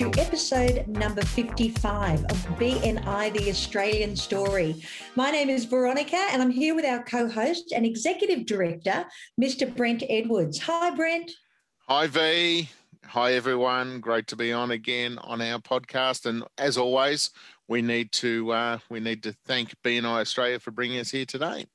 To episode number 55 of BNI The Australian Story. My name is Veronica, and I'm here with our co host and executive director, Mr. Brent Edwards. Hi, Brent. Hi, V. Hi, everyone. Great to be on again on our podcast. And as always, we need to uh, we need to thank BNI Australia for bringing us here today.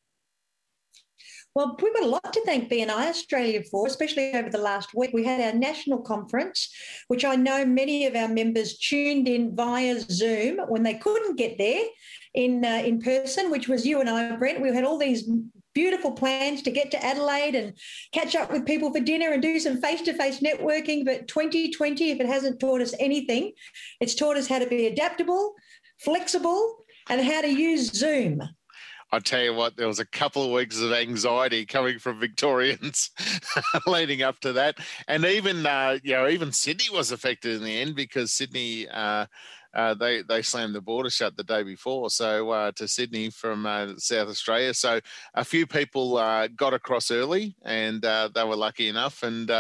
Well, we've got a lot to thank BNI Australia for, especially over the last week. We had our national conference, which I know many of our members tuned in via Zoom when they couldn't get there in uh, in person, which was you and I, Brent. We had all these beautiful plans to get to Adelaide and catch up with people for dinner and do some face to face networking. But 2020, if it hasn't taught us anything, it's taught us how to be adaptable, flexible, and how to use Zoom. I tell you what, there was a couple of weeks of anxiety coming from Victorians leading up to that, and even uh, you know even Sydney was affected in the end because Sydney. Uh, uh, they they slammed the border shut the day before, so uh, to Sydney from uh, South Australia. So a few people uh, got across early, and they were lucky enough. And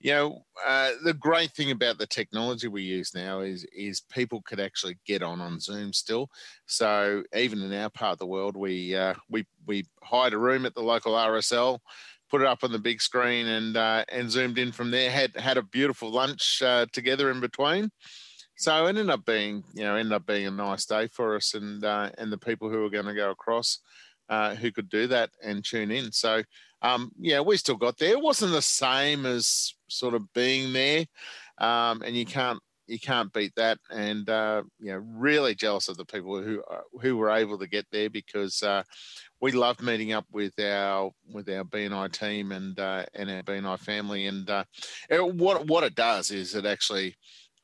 you know, uh, the great thing about the technology we use now is is people could actually get on on Zoom still. So even in our part of the world, we uh, we we hired a room at the local RSL, put it up on the big screen, and uh, and zoomed in from there. had had a beautiful lunch uh, together in between. So it ended up being you know ended up being a nice day for us, and uh, and the people who were going to go across. Uh, who could do that and tune in. So um, yeah, we still got there. It wasn't the same as sort of being there, um, and you can't you can't beat that. And uh, you know, really jealous of the people who uh, who were able to get there because uh, we love meeting up with our with our BNI team and uh, and our BNI family. And uh, it, what what it does is it actually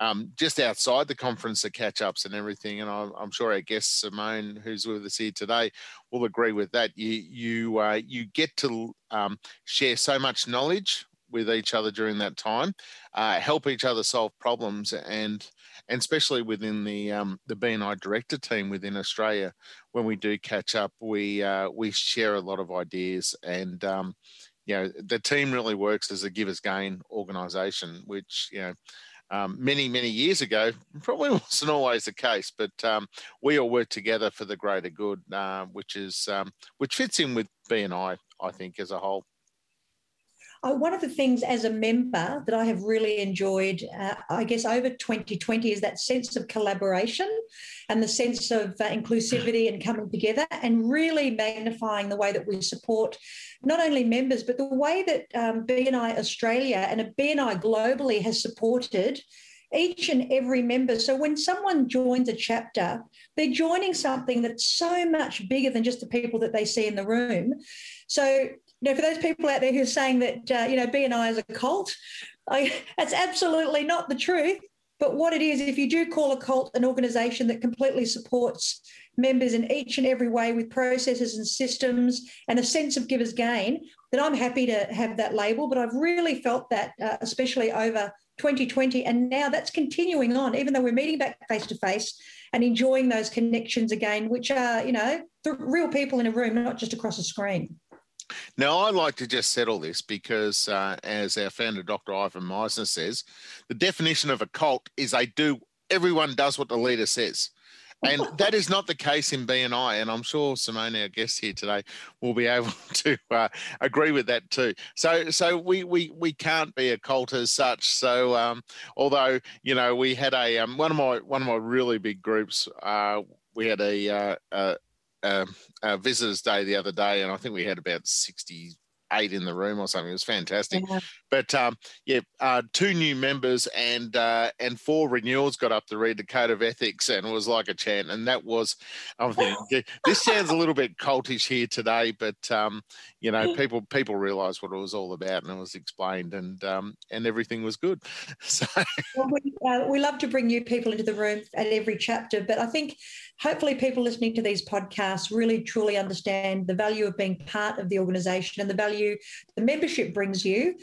um, just outside the conference, the catch ups and everything. And I'm, I'm, sure our guest Simone, who's with us here today, will agree with that. You you uh, you get to um, share so much knowledge with each other during that time, uh, help each other solve problems, and and especially within the um, the BNI director team within Australia, when we do catch up, we uh, we share a lot of ideas and. Um, you know the team really works as a givers gain organisation, which you know um, many, many years ago, probably wasn't always the case, but um, we all work together for the greater good, uh, which is um, which fits in with BNI, I think, as a whole. Uh, one of the things as a member that I have really enjoyed, uh, I guess, over 2020 is that sense of collaboration and the sense of uh, inclusivity and coming together and really magnifying the way that we support not only members, but the way that um, BNI Australia and BNI globally has supported each and every member. So when someone joins a chapter, they're joining something that's so much bigger than just the people that they see in the room. So know, for those people out there who are saying that, uh, you know, BNI is a cult, I, that's absolutely not the truth. But what it is, if you do call a cult an organization that completely supports members in each and every way with processes and systems and a sense of givers gain, then I'm happy to have that label. But I've really felt that, uh, especially over 2020. And now that's continuing on, even though we're meeting back face to face and enjoying those connections again, which are, you know, the real people in a room, not just across a screen. Now, I like to just settle this because, uh, as our founder, Dr. Ivan Misner, says, the definition of a cult is they do, everyone does what the leader says. And that is not the case in BNI. And I'm sure Simone, our guest here today, will be able to uh, agree with that too. So, so we, we, we can't be a cult as such. So, um, although, you know, we had a, um, one of my, one of my really big groups, uh, we had a, uh, uh, um, uh, visitors day the other day, and I think we had about 68 in the room or something. It was fantastic. Yeah. But um, yeah, uh, two new members and uh, and four renewals got up to read the code of ethics, and it was like a chant. And that was, I'm thinking, this sounds a little bit cultish here today, but um, you know, people people realised what it was all about, and it was explained, and um, and everything was good. So well, we, uh, we love to bring new people into the room at every chapter, but I think hopefully people listening to these podcasts really truly understand the value of being part of the organisation and the value the membership brings you.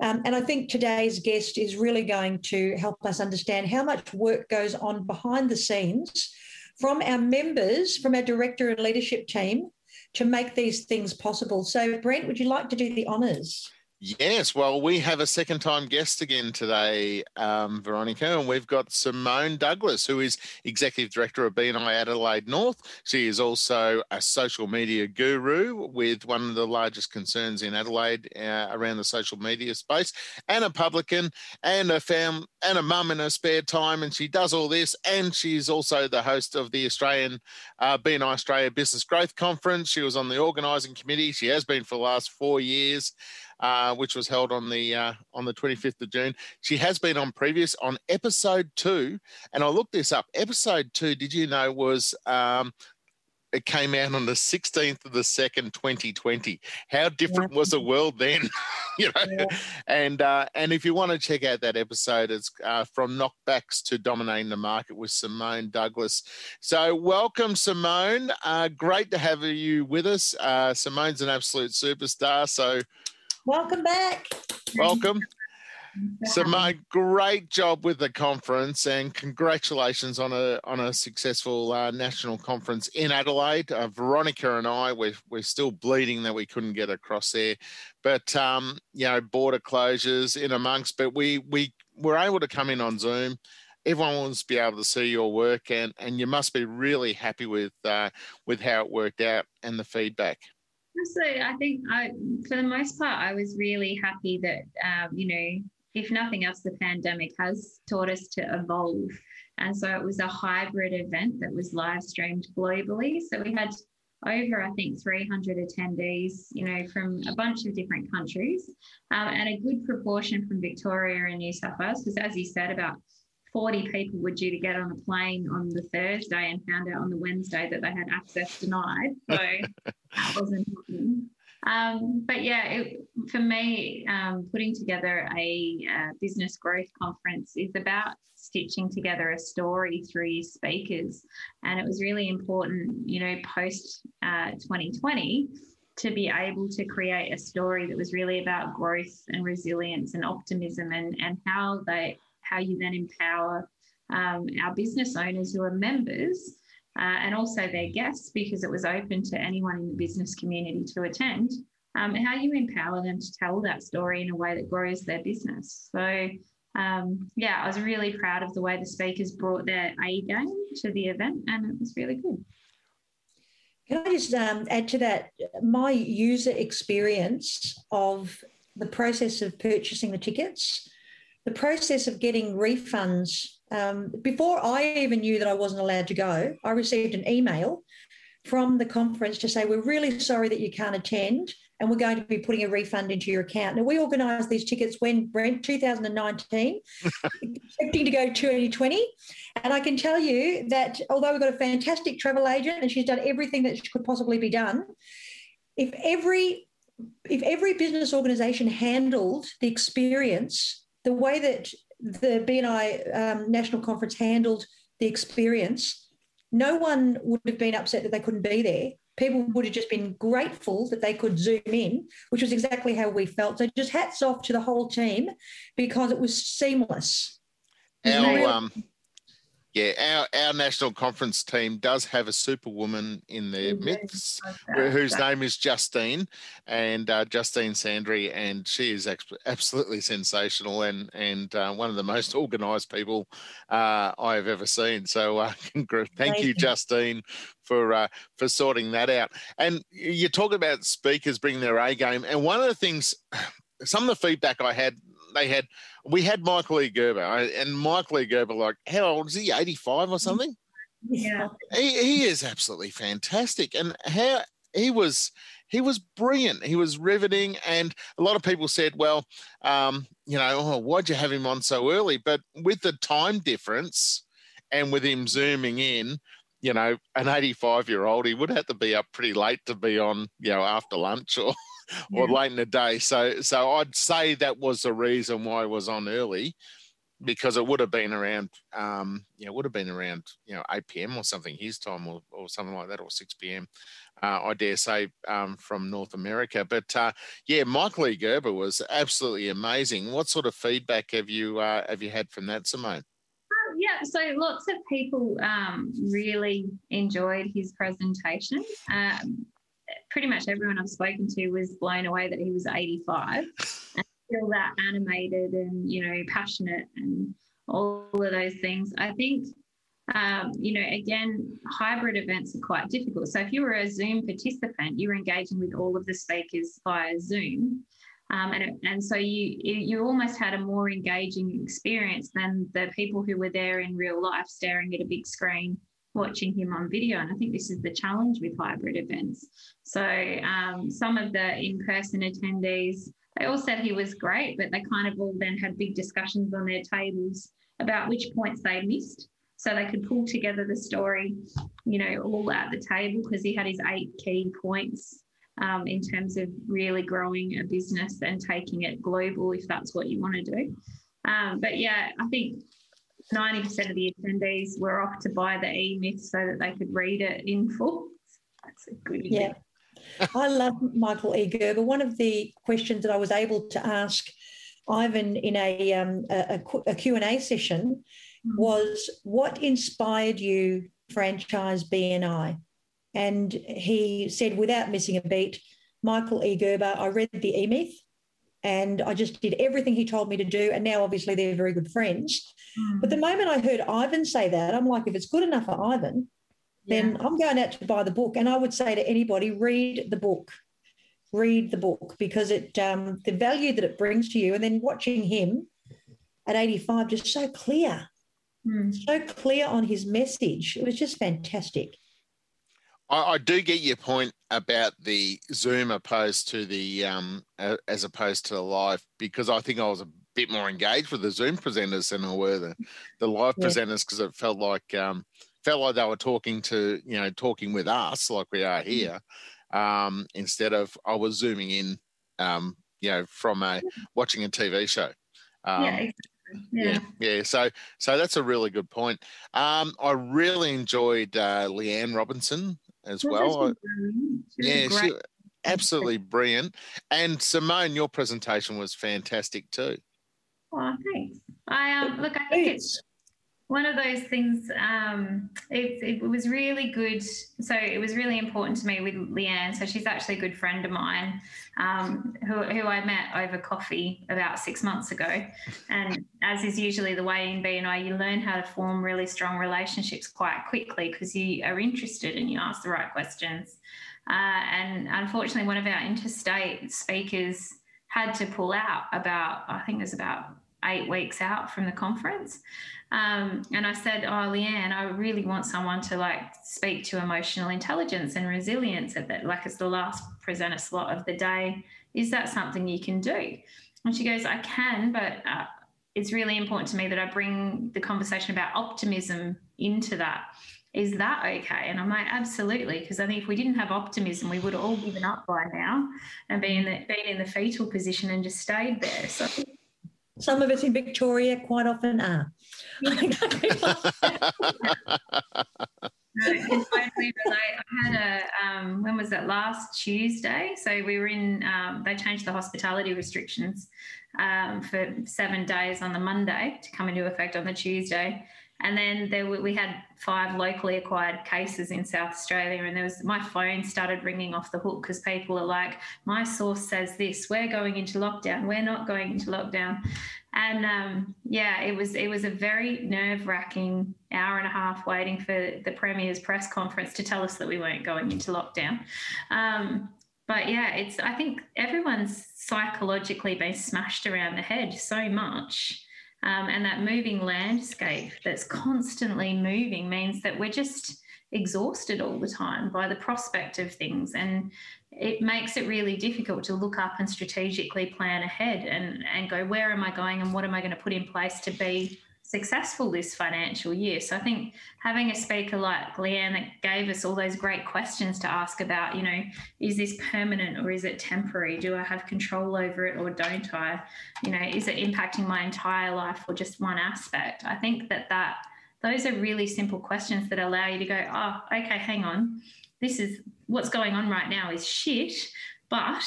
Um, and I think today's guest is really going to help us understand how much work goes on behind the scenes from our members, from our director and leadership team to make these things possible. So, Brent, would you like to do the honours? Yes, well, we have a second time guest again today, um, Veronica, and we've got Simone Douglas, who is Executive Director of BNI Adelaide North. She is also a social media guru with one of the largest concerns in Adelaide uh, around the social media space, and a publican, and a fam, and a mum in her spare time. And she does all this, and she's also the host of the Australian uh, BNI Australia Business Growth Conference. She was on the organising committee. She has been for the last four years uh, which was held on the uh, on the 25th of June. She has been on previous on episode two, and I looked this up. Episode two, did you know, was um, it came out on the 16th of the second 2020 how different yeah. was the world then you know yeah. and uh, and if you want to check out that episode it's uh, from knockbacks to dominating the market with simone douglas so welcome simone uh, great to have you with us uh, simone's an absolute superstar so Welcome back. Welcome. So, my great job with the conference, and congratulations on a on a successful uh, national conference in Adelaide. Uh, Veronica and I, we're we're still bleeding that we couldn't get across there, but um, you know, border closures in amongst, but we we were able to come in on Zoom. Everyone wants to be able to see your work, and and you must be really happy with uh, with how it worked out and the feedback. So I think I, for the most part, I was really happy that, um, you know, if nothing else, the pandemic has taught us to evolve. And so it was a hybrid event that was live streamed globally. So we had over, I think, 300 attendees, you know, from a bunch of different countries, um, and a good proportion from Victoria and New South Wales, because as you said, about 40 people were due to get on a plane on the Thursday and found out on the Wednesday that they had access denied. So that wasn't happening. Um, but yeah, it, for me, um, putting together a uh, business growth conference is about stitching together a story through your speakers. And it was really important, you know, post uh, 2020 to be able to create a story that was really about growth and resilience and optimism and, and how they how you then empower um, our business owners who are members uh, and also their guests, because it was open to anyone in the business community to attend, um, how you empower them to tell that story in a way that grows their business. So, um, yeah, I was really proud of the way the speakers brought their A game to the event, and it was really good. Can I just um, add to that? My user experience of the process of purchasing the tickets the process of getting refunds, um, before I even knew that I wasn't allowed to go, I received an email from the conference to say, We're really sorry that you can't attend, and we're going to be putting a refund into your account. Now, we organised these tickets when, Brent, 2019, expecting to go 2020. And I can tell you that although we've got a fantastic travel agent and she's done everything that could possibly be done, if every if every business organisation handled the experience the way that the BNI um, National Conference handled the experience, no one would have been upset that they couldn't be there. People would have just been grateful that they could zoom in, which was exactly how we felt. So just hats off to the whole team because it was seamless. Our, um, yeah, our, our national conference team does have a superwoman in their midst whose name is Justine and uh, Justine Sandry, and she is absolutely sensational and and uh, one of the most organised people uh, I have ever seen. So uh, thank you, Justine, for uh, for sorting that out. And you talk about speakers bringing their A game, and one of the things, some of the feedback I had they had we had Michael E. Gerber, and Michael E. Gerber, like how old is he? Eighty five or something. Yeah, he he is absolutely fantastic, and how he was he was brilliant. He was riveting, and a lot of people said, "Well, um, you know, oh, why'd you have him on so early?" But with the time difference, and with him zooming in, you know, an 85 year old, he would have to be up pretty late to be on, you know, after lunch or or yeah. late in the day. So so I'd say that was the reason why I was on early because it would have been around, um, you know, would have been around, you know, 8 p.m. or something his time or, or something like that, or 6 p.m. Uh, I dare say um, from North America. But uh, yeah, Michael E. Gerber was absolutely amazing. What sort of feedback have you uh, have you had from that, Simone? Uh, yeah, so lots of people um, really enjoyed his presentation. Um, pretty much everyone I've spoken to was blown away that he was 85 and still that animated and you know passionate and all of those things. I think um, you know again hybrid events are quite difficult. So if you were a Zoom participant, you were engaging with all of the speakers via Zoom. Um, and, and so you you almost had a more engaging experience than the people who were there in real life staring at a big screen watching him on video. And I think this is the challenge with hybrid events. So um, some of the in-person attendees, they all said he was great, but they kind of all then had big discussions on their tables about which points they missed. So they could pull together the story, you know, all at the table because he had his eight key points um, in terms of really growing a business and taking it global if that's what you want to do. Um, but yeah, I think 90% of the attendees were off to buy the e-myth so that they could read it in full. That's a good Yeah. I love Michael E. Gerber. One of the questions that I was able to ask Ivan in a, um, a, a Q&A session mm-hmm. was what inspired you franchise BNI? And he said, without missing a beat, Michael E. Gerber, I read the E-myth and I just did everything he told me to do. And now, obviously, they're very good friends. Mm. But the moment I heard Ivan say that, I'm like, if it's good enough for Ivan, yeah. then I'm going out to buy the book. And I would say to anybody, read the book, read the book because it um, the value that it brings to you. And then watching him at 85, just so clear, mm. so clear on his message. It was just fantastic. I, I, do get your point about the Zoom opposed to the um, as opposed to the live because I think I was a bit more engaged with the Zoom presenters than I were the, the live yeah. presenters because it felt like um, felt like they were talking to you know talking with us like we are mm. here um, instead of I was zooming in um, you know from a watching a TV show. Um, yeah, yeah. yeah. yeah, So, so that's a really good point. Um, I really enjoyed uh, Leanne Robinson as well. yeah, she, absolutely brilliant. And Simone, your presentation was fantastic too. Oh, thanks. I um, look, I think it's one of those things. Um, it, it was really good. So it was really important to me with Leanne. So she's actually a good friend of mine, um, who, who I met over coffee about six months ago. And as is usually the way in BNI, you learn how to form really strong relationships quite quickly because you are interested and you ask the right questions. Uh, and unfortunately, one of our interstate speakers had to pull out about, I think it was about eight weeks out from the conference. Um, and I said, Oh, Leanne, I really want someone to like speak to emotional intelligence and resilience at that, like it's the last presenter slot of the day. Is that something you can do? And she goes, I can, but uh, it's really important to me that I bring the conversation about optimism into that. Is that okay? And I'm like, absolutely, because I think if we didn't have optimism, we would have all given up by now and been in the, been in the fetal position and just stayed there. So some of us in Victoria quite often are. I had a um, when was it last Tuesday? So we were in. Um, they changed the hospitality restrictions um, for seven days on the Monday to come into effect on the Tuesday, and then there we had five locally acquired cases in South Australia, and there was my phone started ringing off the hook because people are like, "My source says this. We're going into lockdown. We're not going into lockdown." And um, yeah, it was it was a very nerve wracking hour and a half waiting for the premier's press conference to tell us that we weren't going into lockdown. Um, but yeah, it's I think everyone's psychologically been smashed around the head so much um, and that moving landscape that's constantly moving means that we're just, exhausted all the time by the prospect of things. And it makes it really difficult to look up and strategically plan ahead and, and go, where am I going and what am I going to put in place to be successful this financial year. So I think having a speaker like Leanne that gave us all those great questions to ask about, you know, is this permanent or is it temporary? Do I have control over it or don't I? You know, is it impacting my entire life or just one aspect? I think that that those are really simple questions that allow you to go, oh, okay, hang on. This is what's going on right now is shit, but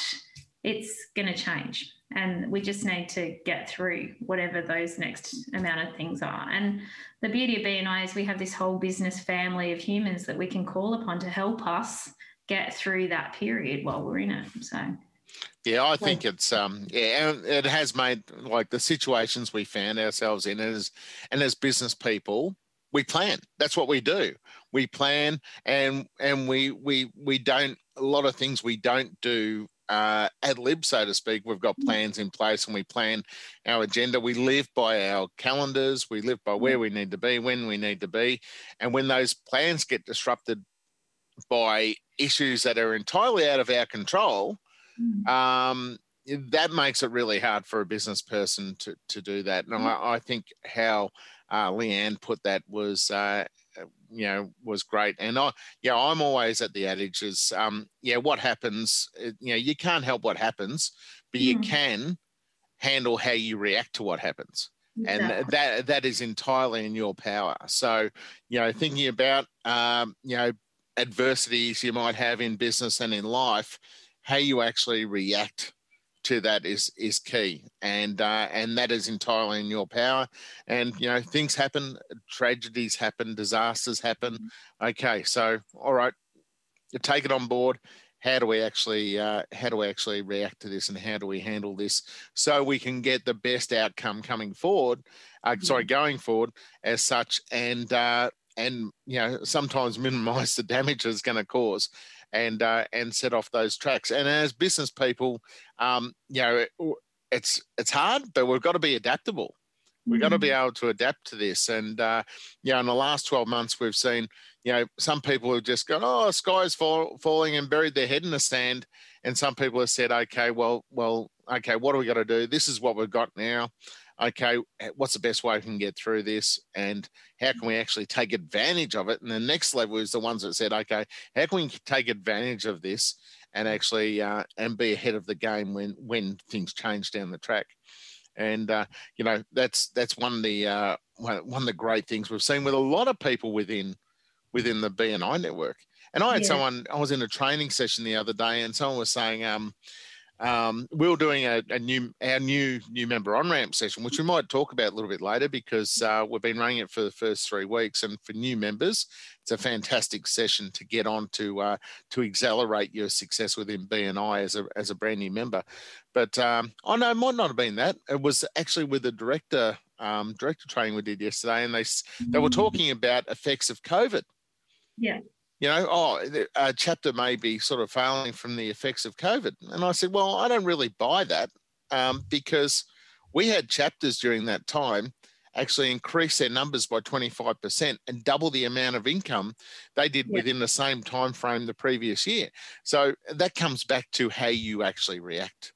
it's going to change and we just need to get through whatever those next amount of things are. And the beauty of BNI is we have this whole business family of humans that we can call upon to help us get through that period while we're in it. So. Yeah, I think it's um yeah, it has made like the situations we found ourselves in as and as business people, we plan. That's what we do. We plan and and we we we don't a lot of things we don't do uh, ad lib, so to speak. We've got mm. plans in place and we plan our agenda. We live by our calendars. We live by where mm. we need to be, when we need to be. And when those plans get disrupted by issues that are entirely out of our control, mm. um, that makes it really hard for a business person to, to do that. And I, I think how uh, Leanne put that was uh, you know was great. And i yeah i'm always at the adage is um yeah what happens uh, you know you can't help what happens but you mm. can handle how you react to what happens. And that that is entirely in your power. So you know thinking about um you know adversities you might have in business and in life how you actually react to that is is key, and uh, and that is entirely in your power. And you know things happen, tragedies happen, disasters happen. Mm-hmm. Okay, so all right, you take it on board. How do we actually uh, how do we actually react to this, and how do we handle this so we can get the best outcome coming forward? Uh, sorry, mm-hmm. going forward as such, and uh, and you know sometimes minimize the damage it's going to cause and uh, and set off those tracks. And as business people, um, you know, it's it's hard, but we've got to be adaptable. We've mm-hmm. got to be able to adapt to this. And uh, you know, in the last twelve months, we've seen you know some people have just gone, oh, sky's fall, falling, and buried their head in the sand. And some people have said, okay, well, well, okay, what are we got to do? This is what we've got now okay, what's the best way we can get through this and how can we actually take advantage of it? And the next level is the ones that said, okay, how can we take advantage of this and actually uh, and be ahead of the game when when things change down the track? And uh, you know that's that's one of the uh, one of the great things we've seen with a lot of people within within the BNI network. And I had yeah. someone I was in a training session the other day, and someone was saying, um, um, we were doing a, a, new our new new member on ramp session, which we might talk about a little bit later because uh, we've been running it for the first three weeks, and for new members, it's a fantastic session to get on to uh, to accelerate your success within BNI as a as a brand new member. But um, oh no, it might not have been that. It was actually with the director um, director training we did yesterday, and they they were talking about effects of COVID. Yeah you know, oh, a chapter may be sort of failing from the effects of COVID. And I said, well, I don't really buy that um, because we had chapters during that time actually increase their numbers by 25% and double the amount of income they did yeah. within the same time frame the previous year. So that comes back to how you actually react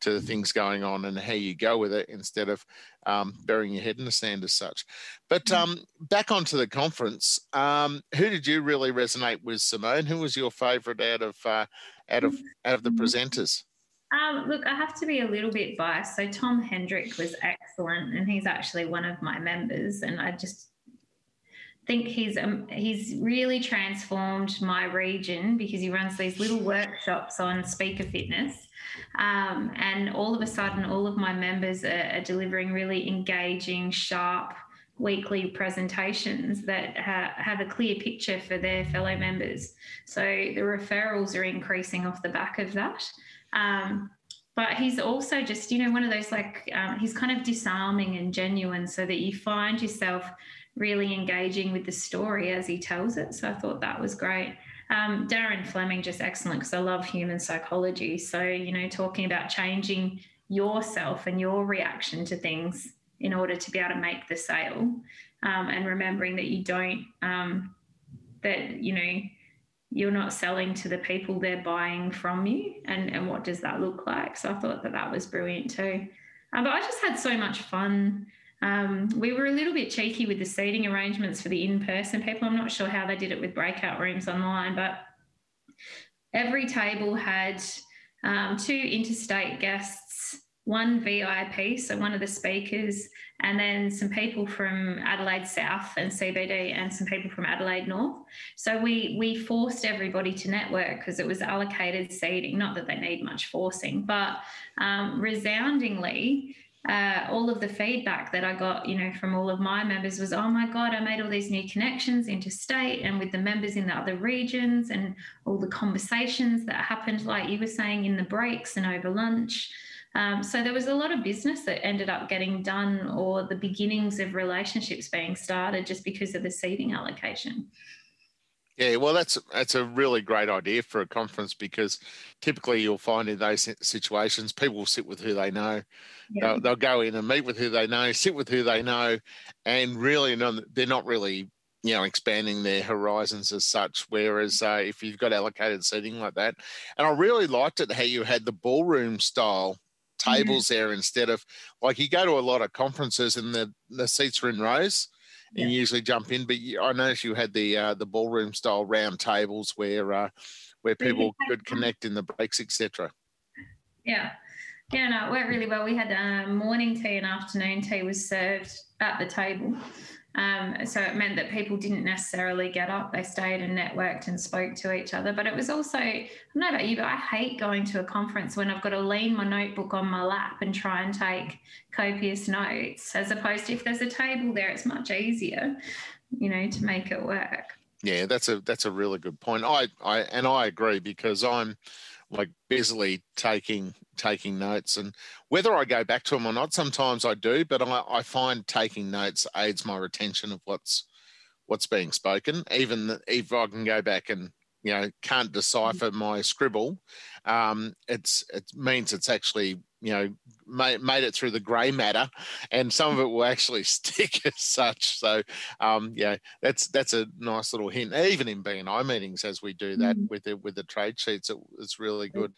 to the things going on and how you go with it instead of um, burying your head in the sand as such. But mm. um, back onto the conference, um, who did you really resonate with, Simone? Who was your favourite out of uh, out of out of the mm-hmm. presenters? Um, look, I have to be a little bit biased. So Tom Hendrick was excellent, and he's actually one of my members, and I just think he's um, he's really transformed my region because he runs these little workshops on speaker fitness um, and all of a sudden, all of my members are, are delivering really engaging, sharp, weekly presentations that ha- have a clear picture for their fellow members. So the referrals are increasing off the back of that. Um, but he's also just, you know, one of those like, um, he's kind of disarming and genuine so that you find yourself really engaging with the story as he tells it. So I thought that was great. Um, Darren Fleming, just excellent because I love human psychology. So, you know, talking about changing yourself and your reaction to things in order to be able to make the sale um, and remembering that you don't. Um, that you know you're not selling to the people they're buying from you and and what does that look like so i thought that that was brilliant too um, but i just had so much fun um, we were a little bit cheeky with the seating arrangements for the in-person people i'm not sure how they did it with breakout rooms online but every table had um, two interstate guests one vip so one of the speakers and then some people from Adelaide South and CBD, and some people from Adelaide North. So we we forced everybody to network because it was allocated seating. Not that they need much forcing, but um, resoundingly. Uh, all of the feedback that I got, you know, from all of my members was, "Oh my God, I made all these new connections interstate and with the members in the other regions, and all the conversations that happened, like you were saying, in the breaks and over lunch." Um, so there was a lot of business that ended up getting done or the beginnings of relationships being started just because of the seating allocation. Yeah, well, that's that's a really great idea for a conference because typically you'll find in those situations people will sit with who they know. Yeah. They'll, they'll, go in and meet with who they know, sit with who they know, and really they're not really you know expanding their horizons as such. Whereas uh, if you've got allocated seating like that, and I really liked it how you had the ballroom style Mm-hmm. tables mm-hmm. there instead of like you go to a lot of conferences and the, the seats are in rows and yeah. usually jump in. But I noticed you had the uh, the ballroom style round tables where uh, where people could connect in the breaks, etc. Yeah. Yeah, no, it worked really well. We had um, morning tea and afternoon tea was served at the table. Um, so it meant that people didn't necessarily get up. They stayed and networked and spoke to each other. But it was also, I don't know about you, but I hate going to a conference when I've got to lean my notebook on my lap and try and take copious notes, as opposed to if there's a table there, it's much easier, you know, to make it work. Yeah, that's a that's a really good point. I, I and I agree because I'm like busily taking taking notes and whether I go back to them or not, sometimes I do, but I, I find taking notes aids my retention of what's what's being spoken. Even if I can go back and you know can't decipher my scribble, um, it's it means it's actually you know made, made it through the grey matter, and some of it will actually stick as such. So um, yeah, that's that's a nice little hint. Even in BNI meetings, as we do that mm-hmm. with the with the trade sheets, it, it's really good.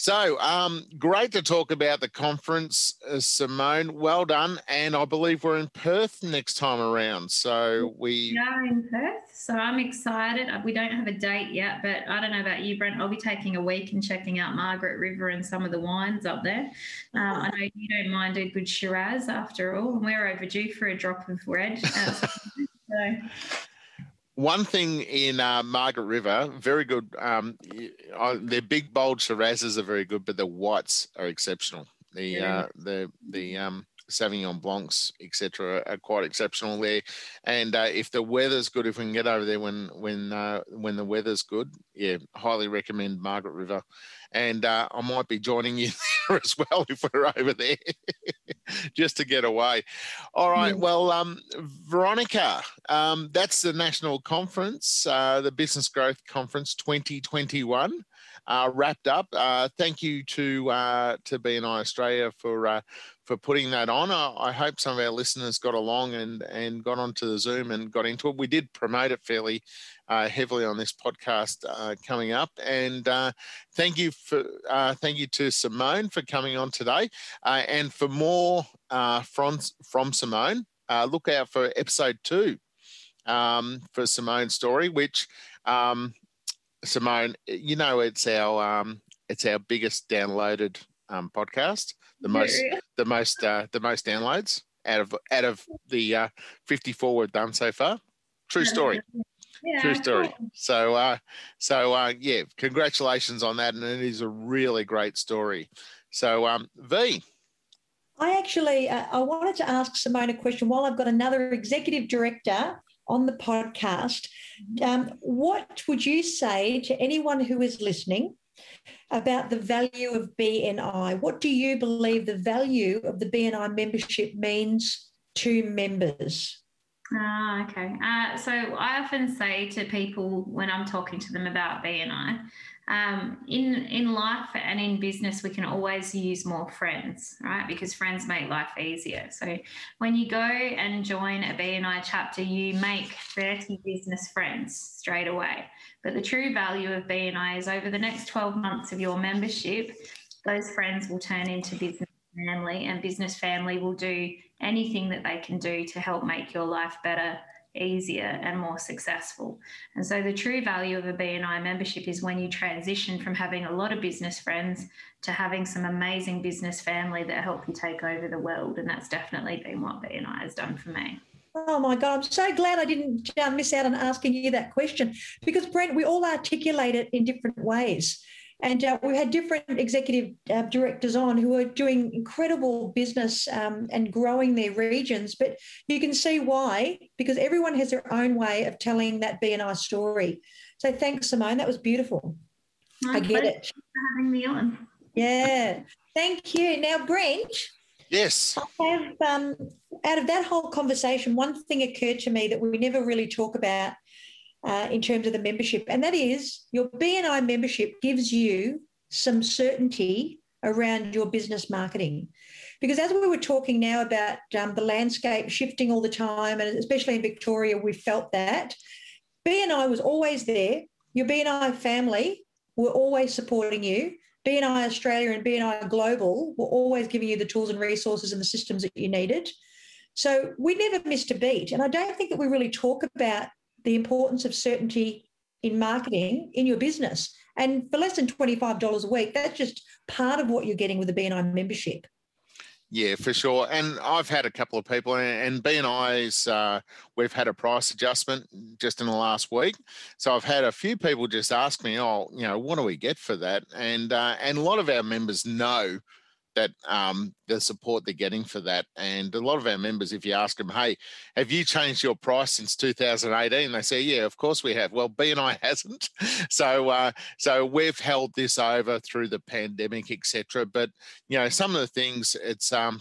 So, um, great to talk about the conference, uh, Simone. Well done, and I believe we're in Perth next time around. So we are in Perth. So I'm excited. Uh, we don't have a date yet, but I don't know about you, Brent. I'll be taking a week and checking out Margaret River and some of the wines up there. Um, I know you don't mind a good Shiraz after all, and we're overdue for a drop of red. So one thing in uh, Margaret River, very good. Um, their big bold Shirazes are very good, but the whites are exceptional. The yeah. uh, the the um, Sauvignon Blancs, etc., are quite exceptional there. And uh, if the weather's good, if we can get over there when when uh, when the weather's good, yeah, highly recommend Margaret River. And uh, I might be joining you there as well if we're over there, just to get away. All right. Well, um, Veronica, um, that's the national conference, uh, the Business Growth Conference 2021 uh, wrapped up. Uh, thank you to uh, to BNI Australia for uh, for putting that on. I, I, hope some of our listeners got along and and got onto the Zoom and got into it. We did promote it fairly uh, heavily on this podcast uh, coming up. And thank you for thank you to Simone for coming on today. and for more from from Simone, look out for episode two um, for Simone's story, which um, Simone, you know it's our um, it's our biggest downloaded um, podcast. The most the most uh, the most downloads out of out of the uh, 54 we've done so far. True story. Yeah, True story. Cool. So uh, so uh, yeah, congratulations on that, and it is a really great story. So um, V. I actually uh, I wanted to ask Simone a question while I've got another executive director on the podcast. Um, what would you say to anyone who is listening about the value of BNI? What do you believe the value of the BNI membership means to members? Ah, okay. Uh, so I often say to people when I'm talking to them about BNI, um, in in life and in business, we can always use more friends, right? Because friends make life easier. So when you go and join a BNI chapter, you make 30 business friends straight away. But the true value of BNI is over the next 12 months of your membership, those friends will turn into business family, and business family will do anything that they can do to help make your life better easier and more successful. And so the true value of a BNI membership is when you transition from having a lot of business friends to having some amazing business family that help you take over the world. And that's definitely been what BNI has done for me. Oh my God, I'm so glad I didn't uh, miss out on asking you that question because, Brent, we all articulate it in different ways. And uh, we had different executive uh, directors on who are doing incredible business um, and growing their regions. But you can see why, because everyone has their own way of telling that BNI story. So thanks, Simone. That was beautiful. My I get it. For having me on. Yeah. Thank you. Now, Brent. Yes. I have, um, out of that whole conversation, one thing occurred to me that we never really talk about uh, in terms of the membership, and that is your BNI membership gives you some certainty around your business marketing. Because as we were talking now about um, the landscape shifting all the time, and especially in Victoria, we felt that BNI was always there. Your BNI family were always supporting you. BNI Australia and BNI Global were always giving you the tools and resources and the systems that you needed. So we never missed a beat. And I don't think that we really talk about the importance of certainty in marketing in your business. And for less than $25 a week, that's just part of what you're getting with a BNI membership. Yeah, for sure. And I've had a couple of people, and BNI's, uh, we've had a price adjustment just in the last week. So I've had a few people just ask me, oh, you know, what do we get for that? And uh, and a lot of our members know that um, the support they're getting for that. And a lot of our members, if you ask them, hey, have you changed your price since 2018? They say, yeah, of course we have. Well, BNI hasn't. So, uh, so we've held this over through the pandemic, etc. But you know, some of the things it's um,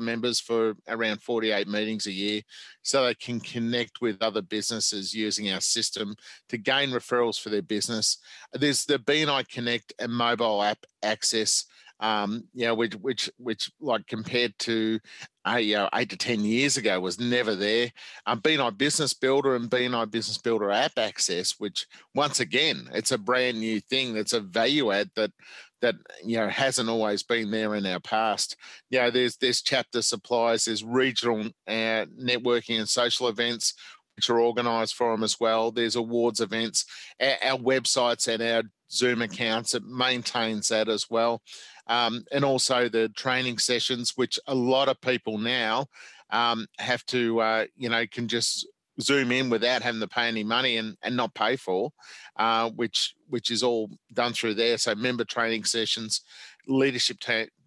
members for around 48 meetings a year, so they can connect with other businesses using our system to gain referrals for their business. There's the BNI Connect and mobile app access um, you know, which which which like compared to a you know, eight to ten years ago was never there. Um, BNI Business Builder and BNI Business Builder app access, which once again, it's a brand new thing. That's a value add that that you know hasn't always been there in our past. You know, there's there's chapter supplies, there's regional uh, networking and social events which are organised for them as well. There's awards events, our websites and our Zoom accounts. It maintains that as well um, and also the training sessions, which a lot of people now um, have to, uh, you know, can just zoom in without having to pay any money and, and not pay for, uh, which which is all done through there. So member training sessions, leadership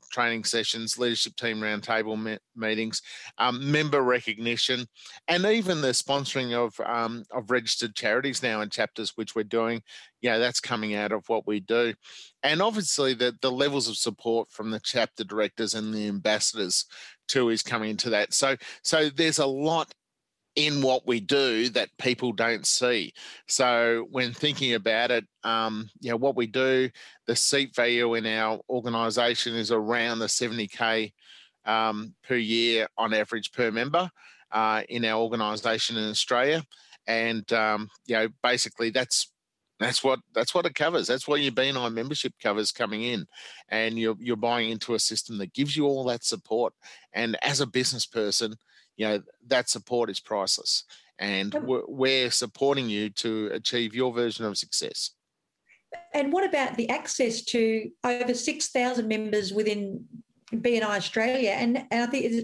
training sessions, leadership team roundtable me- meetings, um, member recognition, and even the sponsoring of um, of registered charities now in chapters, which we're doing. Yeah, that's coming out of what we do, and obviously the the levels of support from the chapter directors and the ambassadors too is coming into that. So so there's a lot in what we do that people don't see. So when thinking about it, um, you know, what we do, the seat value in our organisation is around the 70k um, per year on average per member uh, in our organisation in Australia, and um, you know, basically that's that's what that's what it covers. That's what your BNI membership covers coming in, and you're you're buying into a system that gives you all that support. And as a business person, you know that support is priceless. And we're supporting you to achieve your version of success. And what about the access to over 6,000 members within BNI Australia, and, and I think it's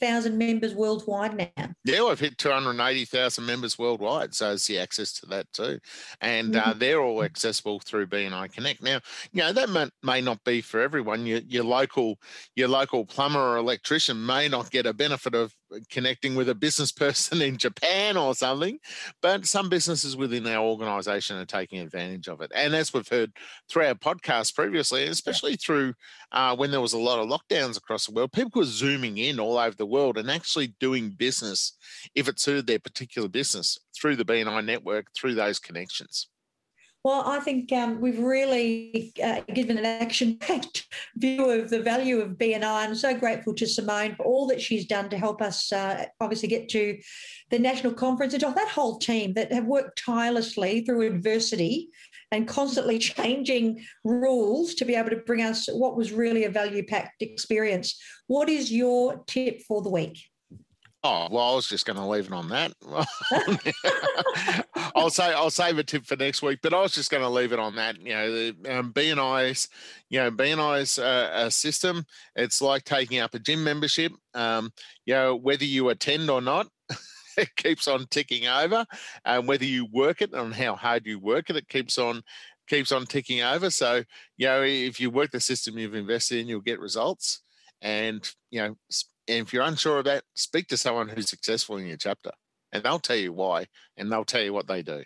280,000 members worldwide now. Yeah, we've hit 280,000 members worldwide, so it's the access to that too, and uh, mm-hmm. uh, they're all accessible through BNI Connect. Now, you know that may, may not be for everyone. Your, your local your local plumber or electrician may not get a benefit of connecting with a business person in Japan or something, but some businesses within our organisation are taking advantage of it. And as we've heard through our podcast previously, especially through uh, when there was a lot of lockdowns across the world, people were zooming in all over the world and actually doing business if it suited their particular business through the BNI network, through those connections. Well, I think um, we've really uh, given an action-packed view of the value of BNI. I'm so grateful to Simone for all that she's done to help us uh, obviously get to the national conference and to that whole team that have worked tirelessly through adversity and constantly changing rules to be able to bring us what was really a value-packed experience. What is your tip for the week? Oh well, I was just going to leave it on that. I'll say I'll save a tip for next week, but I was just going to leave it on that. You know, the um, BNI's, you know, BNI's uh, a system. It's like taking up a gym membership. Um, you know, whether you attend or not, it keeps on ticking over. And whether you work it and how hard you work it, it keeps on keeps on ticking over. So, you know, if you work the system you've invested in, you'll get results. And you know, if you're unsure of that, speak to someone who's successful in your chapter and they'll tell you why and they'll tell you what they do.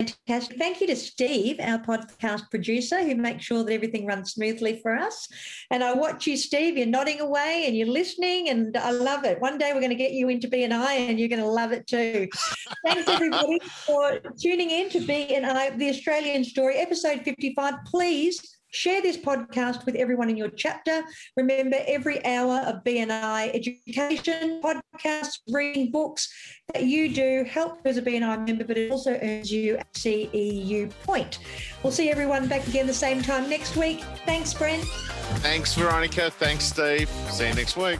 Fantastic. Thank you to Steve, our podcast producer, who makes sure that everything runs smoothly for us. And I watch you, Steve. You're nodding away and you're listening, and I love it. One day we're going to get you into BNI, and you're going to love it too. Thanks everybody for tuning in to BNI, the Australian Story, episode 55. Please Share this podcast with everyone in your chapter. Remember, every hour of BNI education, podcasts, reading books that you do help as a BNI member, but it also earns you a CEU point. We'll see everyone back again the same time next week. Thanks, Brent. Thanks, Veronica. Thanks, Steve. See you next week.